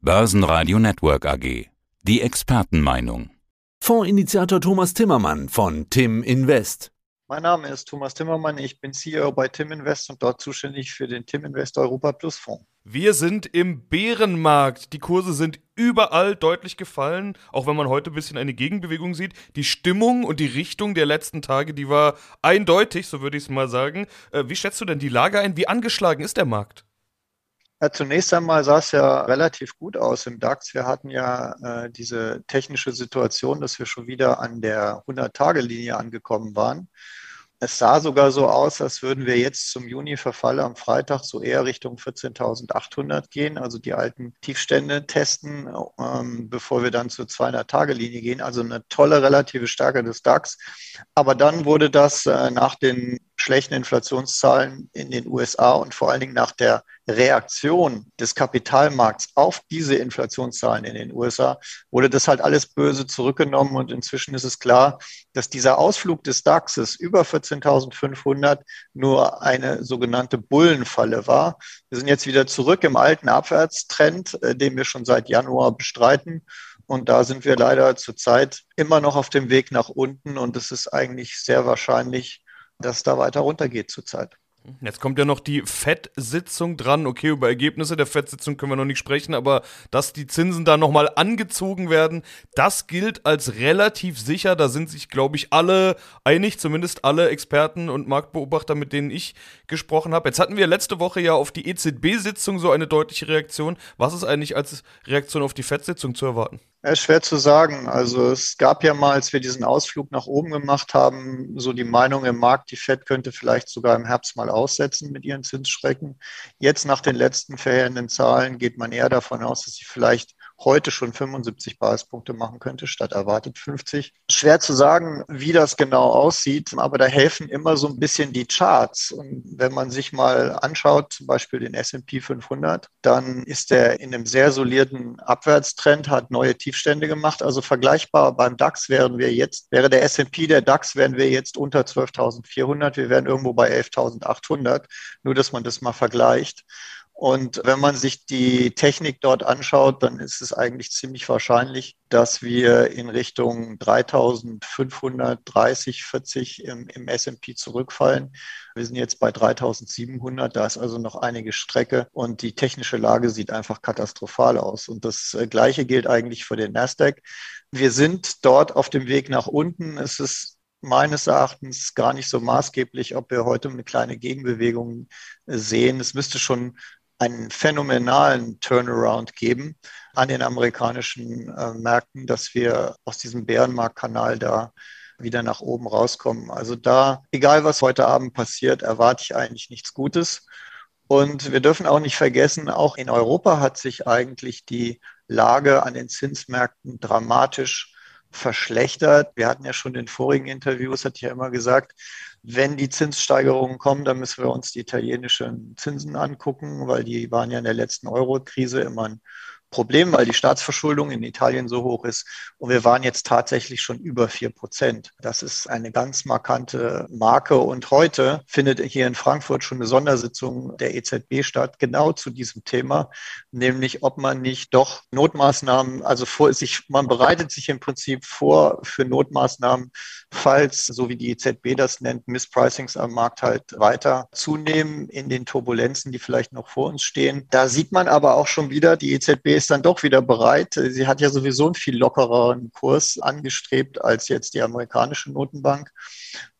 Börsenradio Network AG. Die Expertenmeinung. Fondsinitiator Thomas Timmermann von Tim Invest. Mein Name ist Thomas Timmermann, ich bin CEO bei Tim Invest und dort zuständig für den Tim Invest Europa Plus Fonds. Wir sind im Bärenmarkt. Die Kurse sind überall deutlich gefallen, auch wenn man heute ein bisschen eine Gegenbewegung sieht. Die Stimmung und die Richtung der letzten Tage, die war eindeutig, so würde ich es mal sagen. Äh, wie schätzt du denn die Lage ein? Wie angeschlagen ist der Markt? Ja, zunächst einmal sah es ja relativ gut aus im DAX. Wir hatten ja äh, diese technische Situation, dass wir schon wieder an der 100-Tage-Linie angekommen waren. Es sah sogar so aus, als würden wir jetzt zum Juni-Verfall am Freitag so eher Richtung 14.800 gehen, also die alten Tiefstände testen, ähm, bevor wir dann zur 200-Tage-Linie gehen. Also eine tolle relative Stärke des DAX. Aber dann wurde das äh, nach den schlechten Inflationszahlen in den USA und vor allen Dingen nach der Reaktion des Kapitalmarkts auf diese Inflationszahlen in den USA wurde das halt alles böse zurückgenommen und inzwischen ist es klar, dass dieser Ausflug des DAXes über 14.500 nur eine sogenannte Bullenfalle war. Wir sind jetzt wieder zurück im alten Abwärtstrend, äh, den wir schon seit Januar bestreiten. Und da sind wir leider zurzeit immer noch auf dem Weg nach unten und es ist eigentlich sehr wahrscheinlich, dass da weiter runtergeht zurzeit. Jetzt kommt ja noch die FED-Sitzung dran. Okay, über Ergebnisse der FED-Sitzung können wir noch nicht sprechen, aber dass die Zinsen da nochmal angezogen werden, das gilt als relativ sicher. Da sind sich, glaube ich, alle einig, zumindest alle Experten und Marktbeobachter, mit denen ich gesprochen habe. Jetzt hatten wir letzte Woche ja auf die EZB-Sitzung so eine deutliche Reaktion. Was ist eigentlich als Reaktion auf die FED-Sitzung zu erwarten? Ja, schwer zu sagen. Also es gab ja mal, als wir diesen Ausflug nach oben gemacht haben, so die Meinung im Markt, die Fed könnte vielleicht sogar im Herbst mal aussetzen mit ihren Zinsschrecken. Jetzt nach den letzten verheerenden Zahlen geht man eher davon aus, dass sie vielleicht heute schon 75 Basispunkte machen könnte, statt erwartet 50. Schwer zu sagen, wie das genau aussieht, aber da helfen immer so ein bisschen die Charts. Und wenn man sich mal anschaut, zum Beispiel den S&P 500, dann ist der in einem sehr soliden Abwärtstrend, hat neue Tiefstände gemacht. Also vergleichbar beim DAX wären wir jetzt, wäre der S&P der DAX, wären wir jetzt unter 12.400. Wir wären irgendwo bei 11.800. Nur, dass man das mal vergleicht. Und wenn man sich die Technik dort anschaut, dann ist es eigentlich ziemlich wahrscheinlich, dass wir in Richtung 3530, 40 im, im S&P zurückfallen. Wir sind jetzt bei 3700, da ist also noch einige Strecke und die technische Lage sieht einfach katastrophal aus. Und das äh, Gleiche gilt eigentlich für den Nasdaq. Wir sind dort auf dem Weg nach unten. Es ist meines Erachtens gar nicht so maßgeblich, ob wir heute eine kleine Gegenbewegung sehen. Es müsste schon einen phänomenalen Turnaround geben an den amerikanischen äh, Märkten, dass wir aus diesem Bärenmarktkanal da wieder nach oben rauskommen. Also da, egal was heute Abend passiert, erwarte ich eigentlich nichts Gutes. Und wir dürfen auch nicht vergessen, auch in Europa hat sich eigentlich die Lage an den Zinsmärkten dramatisch verschlechtert. Wir hatten ja schon in vorigen Interviews, hat ja immer gesagt, wenn die Zinssteigerungen kommen, dann müssen wir uns die italienischen Zinsen angucken, weil die waren ja in der letzten Euro-Krise immer ein Problem, weil die Staatsverschuldung in Italien so hoch ist. Und wir waren jetzt tatsächlich schon über vier Prozent. Das ist eine ganz markante Marke. Und heute findet hier in Frankfurt schon eine Sondersitzung der EZB statt, genau zu diesem Thema, nämlich ob man nicht doch Notmaßnahmen, also vor, sich, man bereitet sich im Prinzip vor für Notmaßnahmen, falls, so wie die EZB das nennt, Misspricings am Markt halt weiter zunehmen in den Turbulenzen, die vielleicht noch vor uns stehen. Da sieht man aber auch schon wieder, die EZB ist dann doch wieder bereit. Sie hat ja sowieso einen viel lockereren Kurs angestrebt als jetzt die amerikanische Notenbank.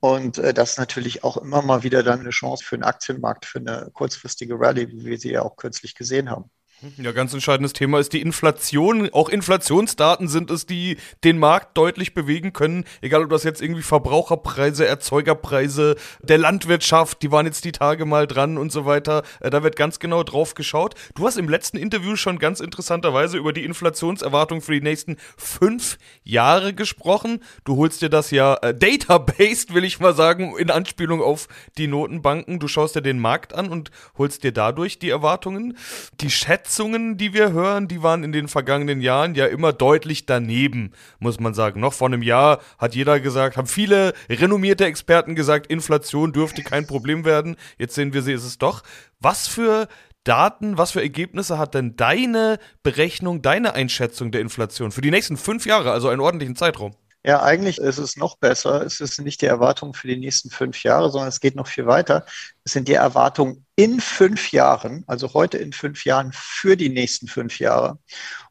Und äh, das ist natürlich auch immer mal wieder dann eine Chance für den Aktienmarkt, für eine kurzfristige Rallye, wie wir sie ja auch kürzlich gesehen haben. Ja, ganz entscheidendes Thema ist die Inflation. Auch Inflationsdaten sind es, die den Markt deutlich bewegen können. Egal, ob das jetzt irgendwie Verbraucherpreise, Erzeugerpreise der Landwirtschaft, die waren jetzt die Tage mal dran und so weiter. Äh, da wird ganz genau drauf geschaut. Du hast im letzten Interview schon ganz interessanterweise über die Inflationserwartung für die nächsten fünf Jahre gesprochen. Du holst dir das ja äh, databased, will ich mal sagen, in Anspielung auf die Notenbanken. Du schaust dir den Markt an und holst dir dadurch die Erwartungen. Die Schätzungen Schätzungen, die wir hören, die waren in den vergangenen Jahren ja immer deutlich daneben, muss man sagen. Noch vor einem Jahr hat jeder gesagt, haben viele renommierte Experten gesagt, Inflation dürfte kein Problem werden. Jetzt sehen wir sie, ist es doch. Was für Daten, was für Ergebnisse hat denn deine Berechnung, deine Einschätzung der Inflation für die nächsten fünf Jahre, also einen ordentlichen Zeitraum? Ja, eigentlich ist es noch besser. Es ist nicht die Erwartung für die nächsten fünf Jahre, sondern es geht noch viel weiter. Es sind die Erwartungen in fünf Jahren, also heute in fünf Jahren für die nächsten fünf Jahre.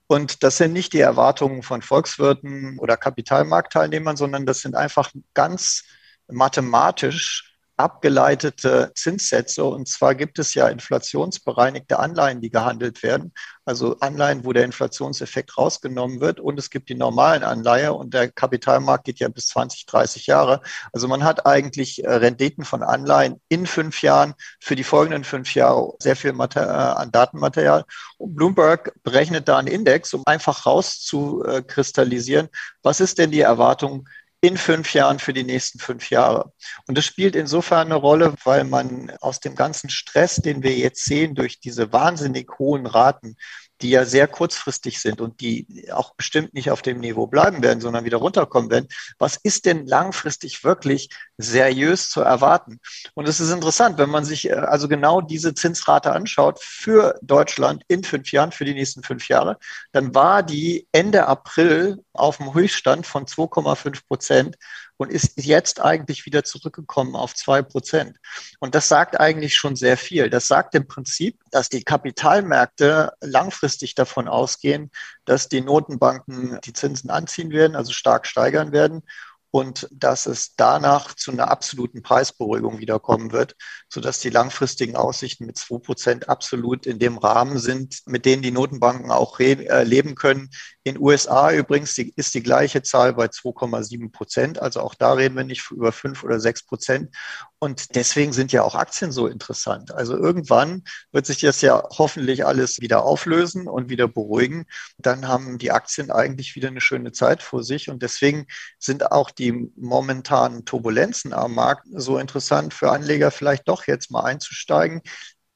Und das sind nicht die Erwartungen von Volkswirten oder Kapitalmarktteilnehmern, sondern das sind einfach ganz mathematisch abgeleitete Zinssätze. Und zwar gibt es ja inflationsbereinigte Anleihen, die gehandelt werden. Also Anleihen, wo der Inflationseffekt rausgenommen wird. Und es gibt die normalen Anleihe und der Kapitalmarkt geht ja bis 20, 30 Jahre. Also man hat eigentlich äh, Renditen von Anleihen in fünf Jahren für die folgenden fünf Jahre sehr viel äh, an Datenmaterial. Und Bloomberg berechnet da einen Index, um einfach rauszukristallisieren, was ist denn die Erwartung in fünf Jahren für die nächsten fünf Jahre. Und das spielt insofern eine Rolle, weil man aus dem ganzen Stress, den wir jetzt sehen, durch diese wahnsinnig hohen Raten, die ja sehr kurzfristig sind und die auch bestimmt nicht auf dem Niveau bleiben werden, sondern wieder runterkommen werden. Was ist denn langfristig wirklich seriös zu erwarten? Und es ist interessant, wenn man sich äh, also genau diese Zinsrate anschaut für Deutschland in fünf Jahren, für die nächsten fünf Jahre, dann war die Ende April auf dem Höchststand von 2,5 Prozent und ist jetzt eigentlich wieder zurückgekommen auf zwei Prozent. Und das sagt eigentlich schon sehr viel. Das sagt im Prinzip, dass die Kapitalmärkte langfristig davon ausgehen, dass die Notenbanken die Zinsen anziehen werden, also stark steigern werden und dass es danach zu einer absoluten Preisberuhigung wiederkommen wird, sodass die langfristigen Aussichten mit 2 Prozent absolut in dem Rahmen sind, mit denen die Notenbanken auch äh, leben können. In USA übrigens ist die gleiche Zahl bei 2,7 Prozent. Also auch da reden wir nicht über 5 oder 6 Prozent. Und deswegen sind ja auch Aktien so interessant. Also irgendwann wird sich das ja hoffentlich alles wieder auflösen und wieder beruhigen. Dann haben die Aktien eigentlich wieder eine schöne Zeit vor sich. Und deswegen sind auch die momentanen Turbulenzen am Markt so interessant für Anleger vielleicht doch jetzt mal einzusteigen,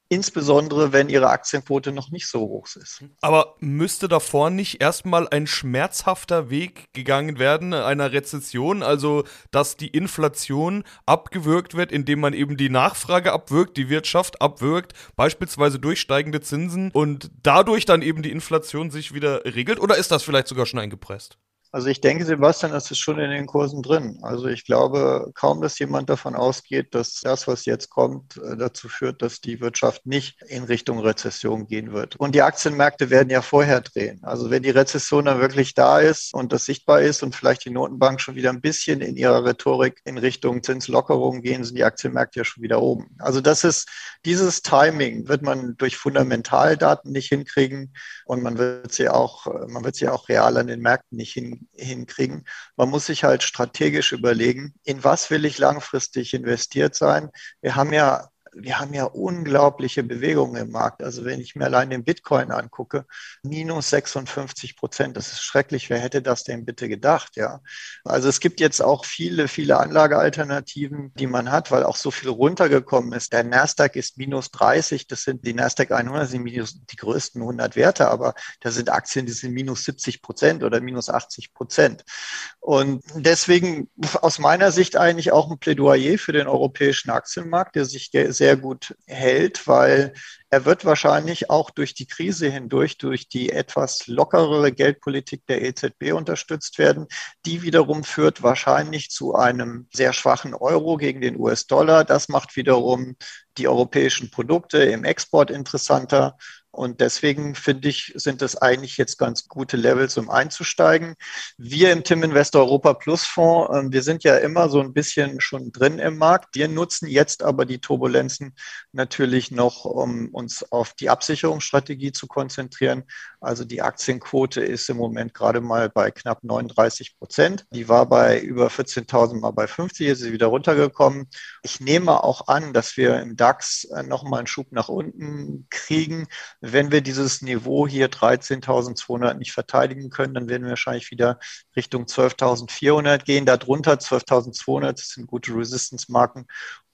insbesondere wenn ihre Aktienquote noch nicht so hoch ist. Aber müsste davor nicht erstmal ein schmerzhafter Weg gegangen werden, einer Rezession, also dass die Inflation abgewürgt wird, indem man eben die Nachfrage abwirkt, die Wirtschaft abwirkt, beispielsweise durch steigende Zinsen und dadurch dann eben die Inflation sich wieder regelt? Oder ist das vielleicht sogar schon eingepresst? Also ich denke, Sebastian, das ist schon in den Kursen drin. Also ich glaube kaum, dass jemand davon ausgeht, dass das, was jetzt kommt, äh, dazu führt, dass die Wirtschaft nicht in Richtung Rezession gehen wird. Und die Aktienmärkte werden ja vorher drehen. Also wenn die Rezession dann wirklich da ist und das sichtbar ist und vielleicht die Notenbank schon wieder ein bisschen in ihrer Rhetorik in Richtung Zinslockerung gehen, sind die Aktienmärkte ja schon wieder oben. Also das ist dieses Timing wird man durch Fundamentaldaten nicht hinkriegen und man wird sie auch, man wird sie auch real an den Märkten nicht hinkriegen. Man muss sich halt strategisch überlegen, in was will ich langfristig investiert sein. Wir haben ja wir haben ja unglaubliche Bewegungen im Markt. Also wenn ich mir allein den Bitcoin angucke, minus 56 Prozent, das ist schrecklich. Wer hätte das denn bitte gedacht? Ja, also es gibt jetzt auch viele, viele Anlagealternativen, die man hat, weil auch so viel runtergekommen ist. Der Nasdaq ist minus 30. Das sind die Nasdaq 100 sind minus die größten 100 Werte, aber da sind Aktien, die sind minus 70 Prozent oder minus 80 Prozent. Und deswegen aus meiner Sicht eigentlich auch ein Plädoyer für den europäischen Aktienmarkt, der sich sehr sehr gut hält, weil er wird wahrscheinlich auch durch die Krise hindurch, durch die etwas lockerere Geldpolitik der EZB unterstützt werden. Die wiederum führt wahrscheinlich zu einem sehr schwachen Euro gegen den US-Dollar. Das macht wiederum die europäischen Produkte im Export interessanter. Und deswegen finde ich, sind das eigentlich jetzt ganz gute Levels, um einzusteigen. Wir im Tim Invest Europa Plus Fonds, ähm, wir sind ja immer so ein bisschen schon drin im Markt. Wir nutzen jetzt aber die Turbulenzen natürlich noch, um uns auf die Absicherungsstrategie zu konzentrieren. Also die Aktienquote ist im Moment gerade mal bei knapp 39 Prozent. Die war bei über 14.000 mal bei 50, ist sie wieder runtergekommen. Ich nehme auch an, dass wir im DAX äh, nochmal einen Schub nach unten kriegen wenn wir dieses Niveau hier 13.200 nicht verteidigen können, dann werden wir wahrscheinlich wieder Richtung 12.400 gehen. Darunter 12.200 sind gute Resistance-Marken.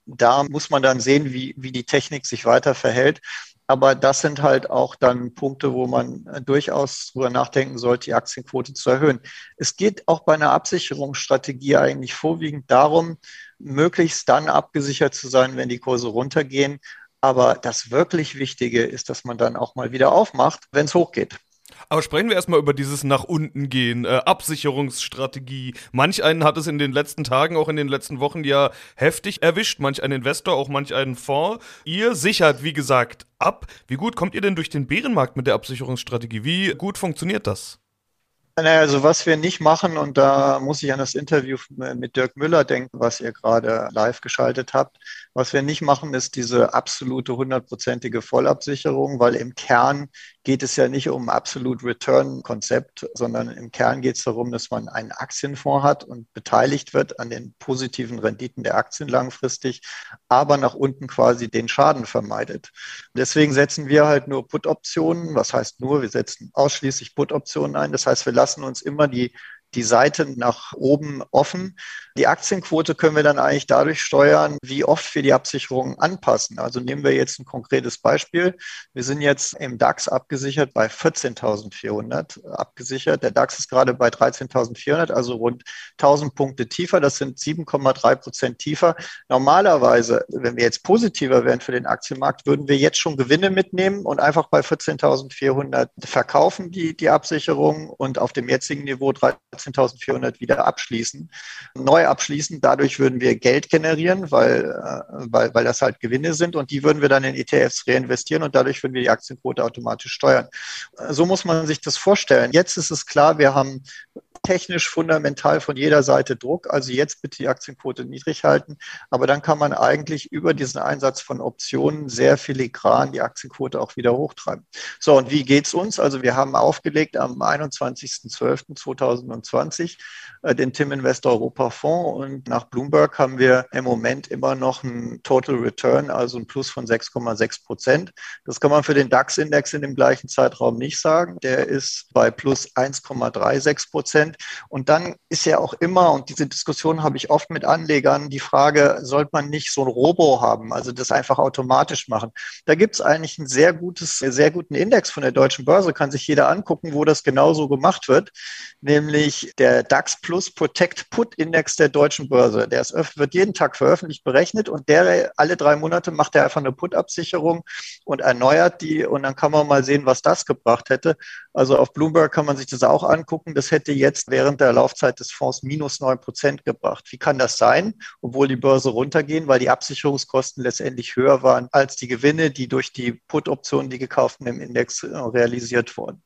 Da muss man dann sehen, wie, wie die Technik sich weiter verhält. Aber das sind halt auch dann Punkte, wo man durchaus drüber nachdenken sollte, die Aktienquote zu erhöhen. Es geht auch bei einer Absicherungsstrategie eigentlich vorwiegend darum, möglichst dann abgesichert zu sein, wenn die Kurse runtergehen, Aber das wirklich Wichtige ist, dass man dann auch mal wieder aufmacht, wenn es hochgeht. Aber sprechen wir erstmal über dieses nach unten gehen, äh, Absicherungsstrategie. Manch einen hat es in den letzten Tagen, auch in den letzten Wochen ja heftig erwischt. Manch ein Investor, auch manch einen Fonds. Ihr sichert, wie gesagt, ab. Wie gut kommt ihr denn durch den Bärenmarkt mit der Absicherungsstrategie? Wie gut funktioniert das? Naja, also was wir nicht machen, und da muss ich an das Interview mit Dirk Müller denken, was ihr gerade live geschaltet habt. Was wir nicht machen, ist diese absolute hundertprozentige Vollabsicherung, weil im Kern geht es ja nicht um absolut Return-Konzept, sondern im Kern geht es darum, dass man einen Aktienfonds hat und beteiligt wird an den positiven Renditen der Aktien langfristig, aber nach unten quasi den Schaden vermeidet. Deswegen setzen wir halt nur Put-Optionen. Was heißt nur? Wir setzen ausschließlich Put-Optionen ein. Das heißt, wir lassen uns immer die die Seite nach oben offen. Die Aktienquote können wir dann eigentlich dadurch steuern, wie oft wir die Absicherung anpassen. Also nehmen wir jetzt ein konkretes Beispiel. Wir sind jetzt im DAX abgesichert bei 14.400 abgesichert. Der DAX ist gerade bei 13.400, also rund 1000 Punkte tiefer. Das sind 7,3 Prozent tiefer. Normalerweise, wenn wir jetzt positiver wären für den Aktienmarkt, würden wir jetzt schon Gewinne mitnehmen und einfach bei 14.400 verkaufen die, die Absicherung und auf dem jetzigen Niveau 13.400 wieder abschließen, neu abschließen. Dadurch würden wir Geld generieren, weil, äh, weil, weil das halt Gewinne sind und die würden wir dann in ETFs reinvestieren und dadurch würden wir die Aktienquote automatisch steuern. So muss man sich das vorstellen. Jetzt ist es klar, wir haben technisch fundamental von jeder Seite Druck. Also jetzt bitte die Aktienquote niedrig halten. Aber dann kann man eigentlich über diesen Einsatz von Optionen sehr filigran die Aktienquote auch wieder hochtreiben. So, und wie geht's uns? Also wir haben aufgelegt am 21.12.2020 äh, den Tim Invest Europa Fonds und nach Bloomberg haben wir im Moment immer noch einen Total Return, also ein Plus von 6,6 Prozent. Das kann man für den DAX-Index in dem gleichen Zeitraum nicht sagen. Der ist bei plus 1,36 Prozent. Und dann ist ja auch immer, und diese Diskussion habe ich oft mit Anlegern, die Frage, sollte man nicht so ein Robo haben, also das einfach automatisch machen. Da gibt es eigentlich einen sehr gutes, sehr guten Index von der deutschen Börse, kann sich jeder angucken, wo das genauso gemacht wird, nämlich der DAX Plus Protect Put Index der deutschen Börse. Der ist, wird jeden Tag veröffentlicht, berechnet und der alle drei Monate macht er einfach eine Put-Absicherung und erneuert die und dann kann man mal sehen, was das gebracht hätte. Also auf Bloomberg kann man sich das auch angucken. Das hätte jetzt jetzt während der Laufzeit des Fonds minus neun Prozent gebracht. Wie kann das sein, obwohl die Börse runtergehen, weil die Absicherungskosten letztendlich höher waren als die Gewinne, die durch die Put-Optionen, die gekauften im Index äh, realisiert wurden.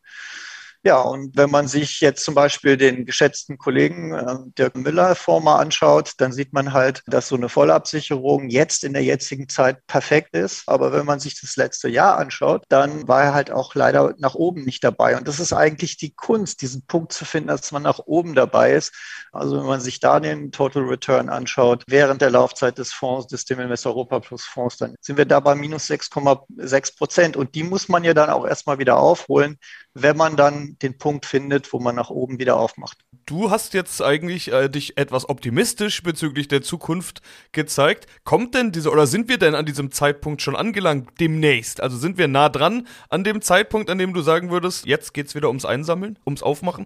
Ja, und wenn man sich jetzt zum Beispiel den geschätzten Kollegen äh, Dirk Müller Fonds anschaut, dann sieht man halt, dass so eine Vollabsicherung jetzt in der jetzigen Zeit perfekt ist. Aber wenn man sich das letzte Jahr anschaut, dann war er halt auch leider nach oben nicht dabei. Und das ist eigentlich die Kunst, diesen Punkt zu finden, dass man nach oben dabei ist. Also wenn man sich da den Total Return anschaut, während der Laufzeit des Fonds, des Dem Invest Europa Plus Fonds, dann sind wir da bei minus 6,6 Prozent. Und die muss man ja dann auch erstmal wieder aufholen, wenn man dann den Punkt findet, wo man nach oben wieder aufmacht. Du hast jetzt eigentlich äh, dich etwas optimistisch bezüglich der Zukunft gezeigt. Kommt denn diese oder sind wir denn an diesem Zeitpunkt schon angelangt demnächst? Also sind wir nah dran an dem Zeitpunkt, an dem du sagen würdest, jetzt geht es wieder ums Einsammeln, ums Aufmachen?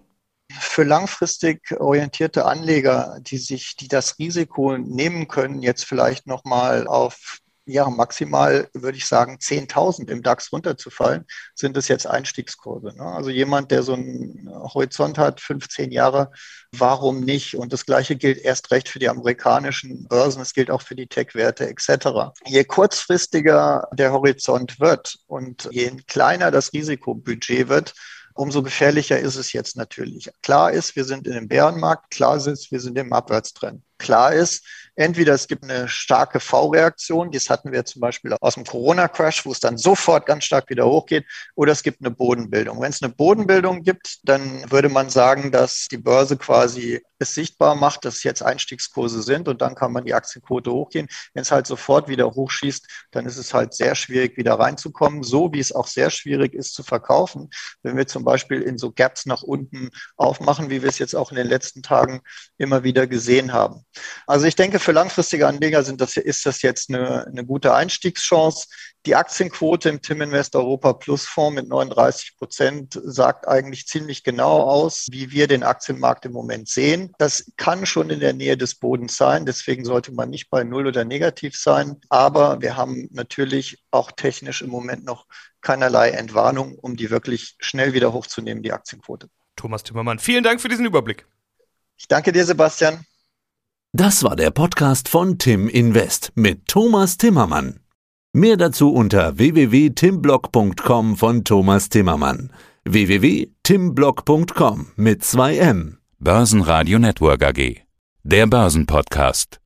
für langfristig orientierte Anleger, die sich, die das Risiko nehmen können, jetzt vielleicht nochmal auf ja, maximal würde ich sagen 10.000 im DAX runterzufallen, sind es jetzt Einstiegskurse. Ne? Also jemand, der so einen Horizont hat, 15 Jahre, warum nicht? Und das Gleiche gilt erst recht für die amerikanischen Börsen, es gilt auch für die Tech-Werte etc. Je kurzfristiger der Horizont wird und je kleiner das Risikobudget wird, umso gefährlicher ist es jetzt natürlich. Klar ist, wir sind in einem Bärenmarkt, klar ist, wir sind im Abwärtstrend. Klar ist, Entweder es gibt eine starke V-Reaktion, das hatten wir zum Beispiel aus dem Corona-Crash, wo es dann sofort ganz stark wieder hochgeht, oder es gibt eine Bodenbildung. Wenn es eine Bodenbildung gibt, dann würde man sagen, dass die Börse quasi es sichtbar macht, dass jetzt Einstiegskurse sind und dann kann man die Aktienquote hochgehen. Wenn es halt sofort wieder hochschießt, dann ist es halt sehr schwierig, wieder reinzukommen, so wie es auch sehr schwierig ist zu verkaufen. Wenn wir zum Beispiel in so Gaps nach unten aufmachen, wie wir es jetzt auch in den letzten Tagen immer wieder gesehen haben. Also ich denke, für für langfristige Anleger sind das, ist das jetzt eine, eine gute Einstiegschance. Die Aktienquote im Tim Invest Europa Plus Fonds mit 39 Prozent sagt eigentlich ziemlich genau aus, wie wir den Aktienmarkt im Moment sehen. Das kann schon in der Nähe des Bodens sein. Deswegen sollte man nicht bei Null oder negativ sein. Aber wir haben natürlich auch technisch im Moment noch keinerlei Entwarnung, um die wirklich schnell wieder hochzunehmen, die Aktienquote. Thomas Timmermann, vielen Dank für diesen Überblick. Ich danke dir, Sebastian. Das war der Podcast von Tim Invest mit Thomas Timmermann. Mehr dazu unter www.timblock.com von Thomas Timmermann. www.timblock.com mit 2 M. Börsenradio Network AG. Der Börsenpodcast.